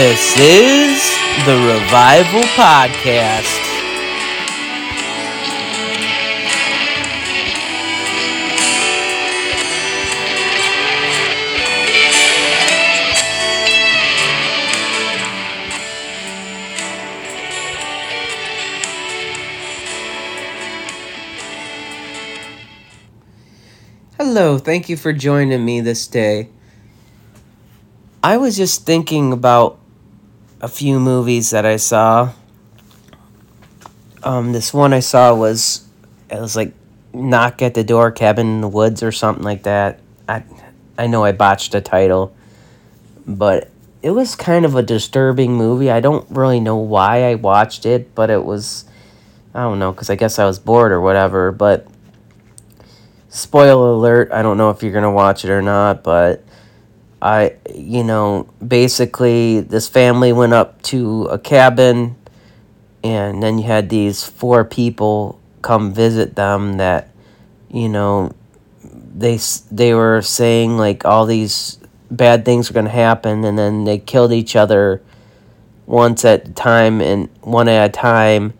This is the Revival Podcast. Hello, thank you for joining me this day. I was just thinking about a few movies that I saw. Um, this one I saw was it was like Knock at the Door, Cabin in the Woods, or something like that. I I know I botched the title, but it was kind of a disturbing movie. I don't really know why I watched it, but it was I don't know because I guess I was bored or whatever. But spoiler alert, I don't know if you're gonna watch it or not, but I, you know, basically this family went up to a cabin, and then you had these four people come visit them that, you know, they they were saying like all these bad things are gonna happen, and then they killed each other once at a time and one at a time,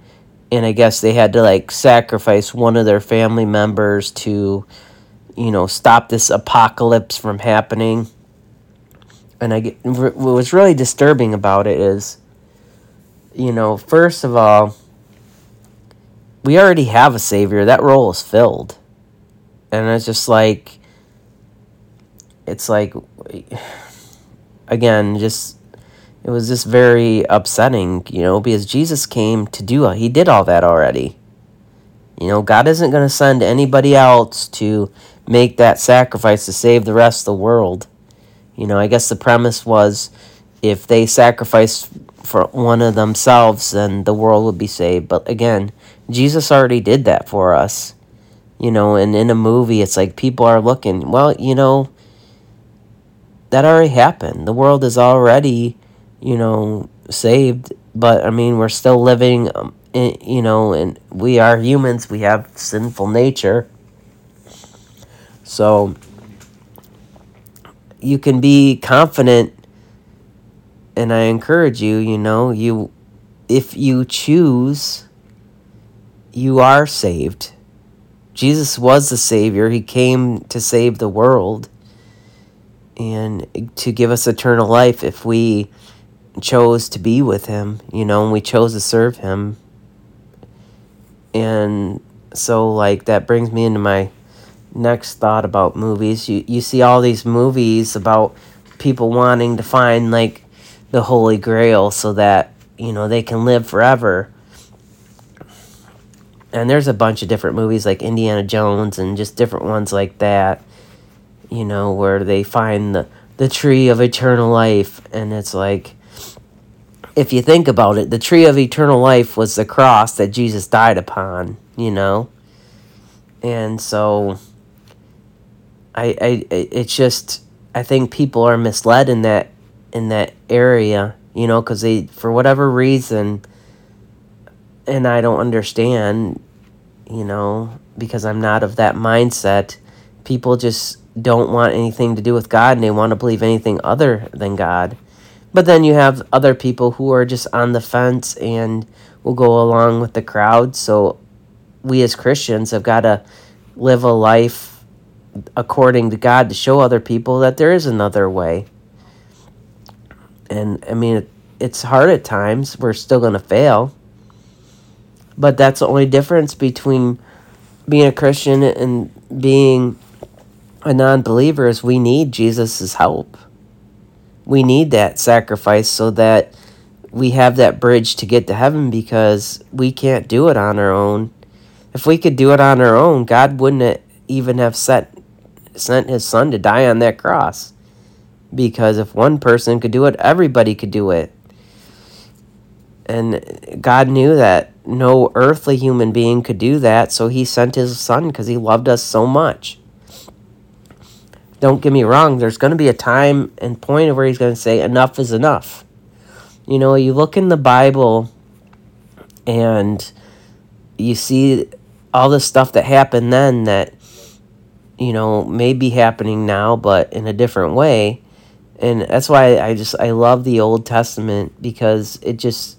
and I guess they had to like sacrifice one of their family members to, you know, stop this apocalypse from happening and I get what was really disturbing about it is, you know, first of all, we already have a savior. That role is filled, and it's just like, it's like, again, just it was just very upsetting, you know, because Jesus came to do he did all that already. You know, God isn't going to send anybody else to make that sacrifice to save the rest of the world. You know, I guess the premise was if they sacrifice for one of themselves, then the world would be saved. But again, Jesus already did that for us. You know, and in a movie, it's like people are looking, well, you know, that already happened. The world is already, you know, saved. But I mean, we're still living, um, in, you know, and we are humans. We have sinful nature. So you can be confident and I encourage you, you know, you if you choose you are saved. Jesus was the savior. He came to save the world and to give us eternal life if we chose to be with him, you know, and we chose to serve him. And so like that brings me into my next thought about movies. You you see all these movies about people wanting to find like the holy grail so that, you know, they can live forever. And there's a bunch of different movies like Indiana Jones and just different ones like that, you know, where they find the the tree of eternal life and it's like if you think about it, the tree of eternal life was the cross that Jesus died upon, you know? And so I, I it's just I think people are misled in that in that area, you know, because they for whatever reason, and I don't understand, you know, because I'm not of that mindset. People just don't want anything to do with God, and they want to believe anything other than God. But then you have other people who are just on the fence and will go along with the crowd. So we as Christians have got to live a life according to God to show other people that there is another way. And I mean, it's hard at times. We're still going to fail. But that's the only difference between being a Christian and being a non believer is we need Jesus' help. We need that sacrifice so that we have that bridge to get to heaven because we can't do it on our own. If we could do it on our own, God wouldn't even have set sent his son to die on that cross. Because if one person could do it, everybody could do it. And God knew that no earthly human being could do that, so he sent his son because he loved us so much. Don't get me wrong, there's going to be a time and point where he's going to say, enough is enough. You know, you look in the Bible and you see all the stuff that happened then that you know, may be happening now, but in a different way. and that's why I just I love the Old Testament because it just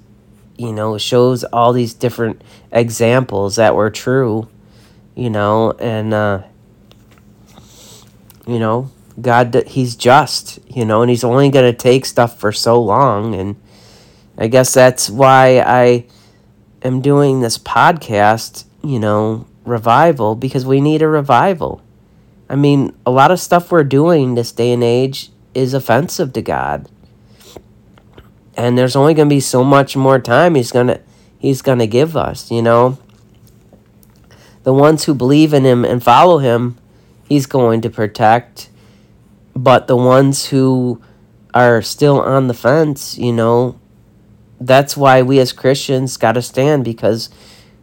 you know shows all these different examples that were true, you know, and uh, you know God he's just, you know, and he's only going to take stuff for so long and I guess that's why I am doing this podcast, you know, revival because we need a revival. I mean, a lot of stuff we're doing this day and age is offensive to God. And there's only going to be so much more time he's going to he's going to give us, you know. The ones who believe in him and follow him, he's going to protect. But the ones who are still on the fence, you know, that's why we as Christians got to stand because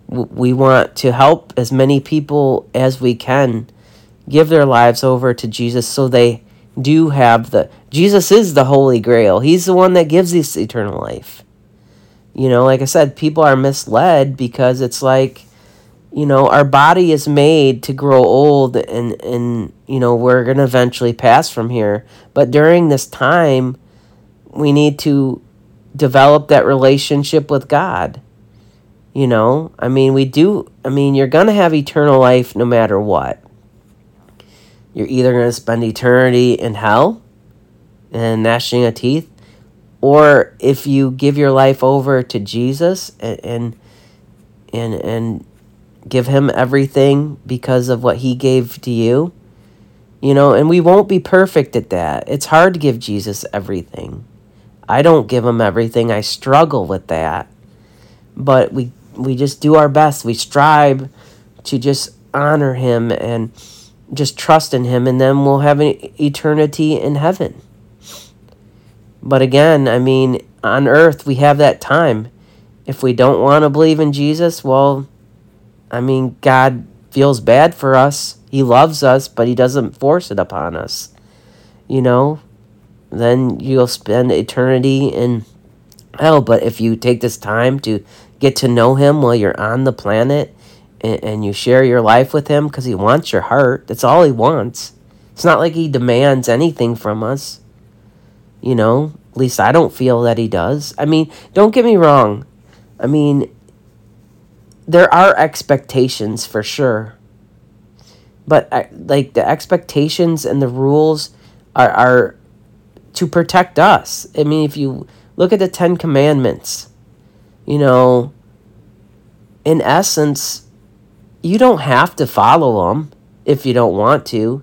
we want to help as many people as we can give their lives over to Jesus so they do have the Jesus is the holy grail. He's the one that gives us eternal life. You know, like I said, people are misled because it's like you know, our body is made to grow old and and you know, we're going to eventually pass from here. But during this time, we need to develop that relationship with God. You know, I mean, we do, I mean, you're going to have eternal life no matter what. You're either going to spend eternity in hell and gnashing of teeth, or if you give your life over to Jesus and, and, and, and give him everything because of what he gave to you, you know, and we won't be perfect at that. It's hard to give Jesus everything. I don't give him everything. I struggle with that. But we we just do our best. We strive to just honor him and just trust in him and then we'll have an eternity in heaven. But again, I mean, on earth we have that time. If we don't want to believe in Jesus, well, I mean, God feels bad for us. He loves us, but he doesn't force it upon us. You know, then you'll spend eternity in hell. But if you take this time to get to know Him while you're on the planet and, and you share your life with Him because He wants your heart, that's all He wants. It's not like He demands anything from us. You know, at least I don't feel that He does. I mean, don't get me wrong. I mean, there are expectations for sure. But uh, like the expectations and the rules are, are to protect us. I mean, if you look at the Ten Commandments, you know, in essence, you don't have to follow them if you don't want to.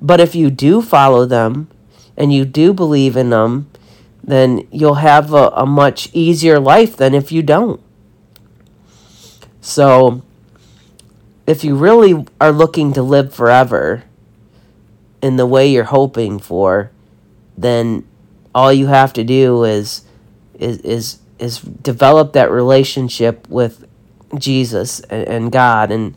But if you do follow them and you do believe in them, then you'll have a, a much easier life than if you don't. So, if you really are looking to live forever in the way you're hoping for, then all you have to do is is is is develop that relationship with Jesus and, and God and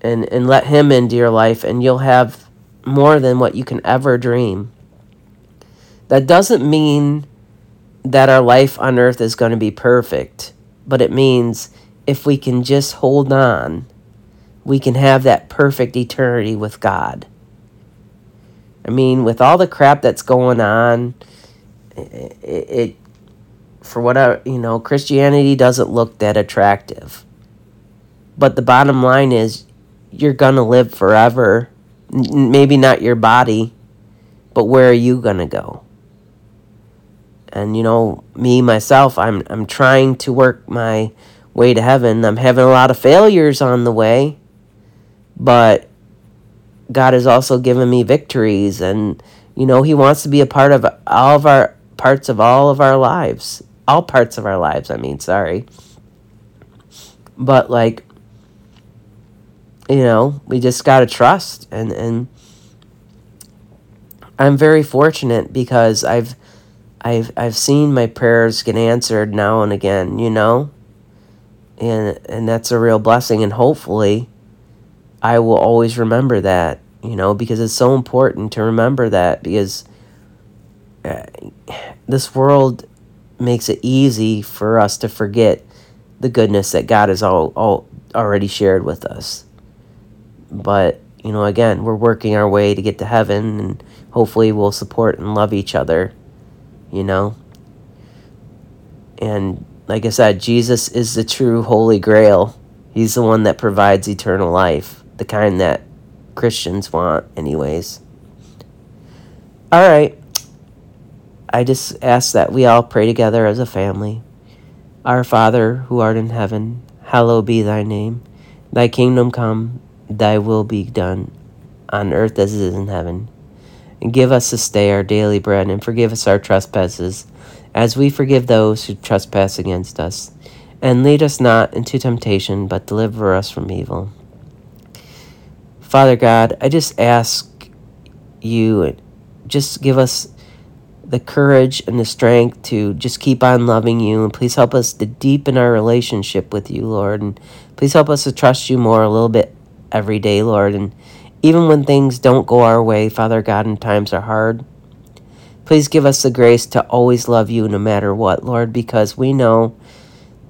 and and let him into your life and you'll have more than what you can ever dream. That doesn't mean that our life on earth is going to be perfect, but it means if we can just hold on, we can have that perfect eternity with God. I mean, with all the crap that's going on, it, it for whatever, you know, Christianity doesn't look that attractive. But the bottom line is you're to live forever. N- maybe not your body, but where are you to go? And you know, me myself, I'm I'm trying to work my way to heaven. I'm having a lot of failures on the way, but God has also given me victories and you know he wants to be a part of all of our parts of all of our lives all parts of our lives i mean sorry but like you know we just got to trust. And and i'm very fortunate because i've i've i've seen my prayers get answered now and again you know? And and that's a real blessing. And hopefully I will always remember that, you know, because it's so important to remember that because uh, this world makes it easy for us to forget the goodness that God has all, all already shared with us. But, you know, again, we're working our way to get to heaven and hopefully we'll support and love each other, you know? And like I said, Jesus is the true holy grail. He's the one that provides eternal life, the kind that Christians want, anyways. All right. I just ask that we all pray together as a family. Our Father, who art in heaven, hallowed be thy name. Thy kingdom come, thy will be done, on earth as it is in heaven. And give us this day our daily bread, and forgive us our trespasses, as we forgive those who trespass against us. And lead us not into temptation, but deliver us from evil. Father God, I just ask you, just give us the courage and the strength to just keep on loving you. And please help us to deepen our relationship with you, Lord. And please help us to trust you more a little bit every day, Lord. And even when things don't go our way, Father God, and times are hard, please give us the grace to always love you no matter what, Lord, because we know,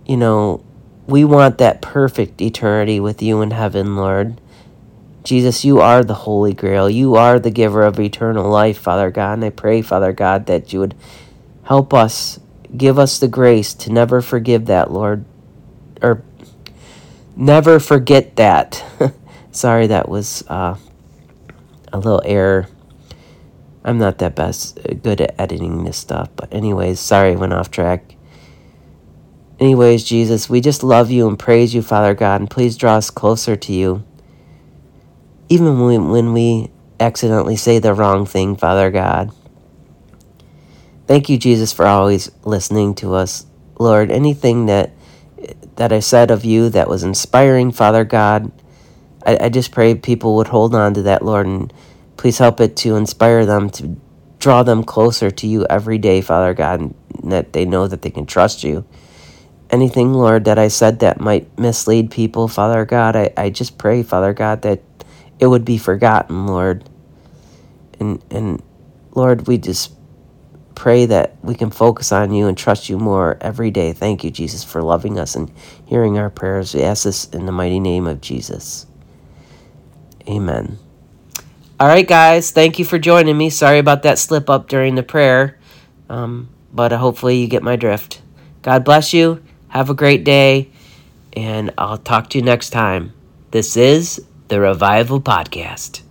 you know, we want that perfect eternity with you in heaven, Lord. Jesus, you are the Holy Grail. You are the giver of eternal life, Father God. And I pray, Father God, that you would help us, give us the grace to never forgive that, Lord. Or never forget that. Sorry, that was uh, a little error. I'm not that best uh, good at editing this stuff, but anyways, sorry I went off track. Anyways, Jesus, we just love you and praise you, Father God, and please draw us closer to you even when when we accidentally say the wrong thing, Father God. Thank you, Jesus, for always listening to us. Lord, anything that that I said of you that was inspiring, Father God, I, I just pray people would hold on to that, Lord, and please help it to inspire them to draw them closer to you every day, Father God, and that they know that they can trust you. Anything, Lord, that I said that might mislead people, Father God, I, I just pray, Father God, that it would be forgotten, Lord. And and Lord, we just pray that we can focus on you and trust you more every day. Thank you, Jesus, for loving us and hearing our prayers. We ask this in the mighty name of Jesus. Amen. All right, guys, thank you for joining me. Sorry about that slip up during the prayer, um, but hopefully you get my drift. God bless you. Have a great day, and I'll talk to you next time. This is the Revival Podcast.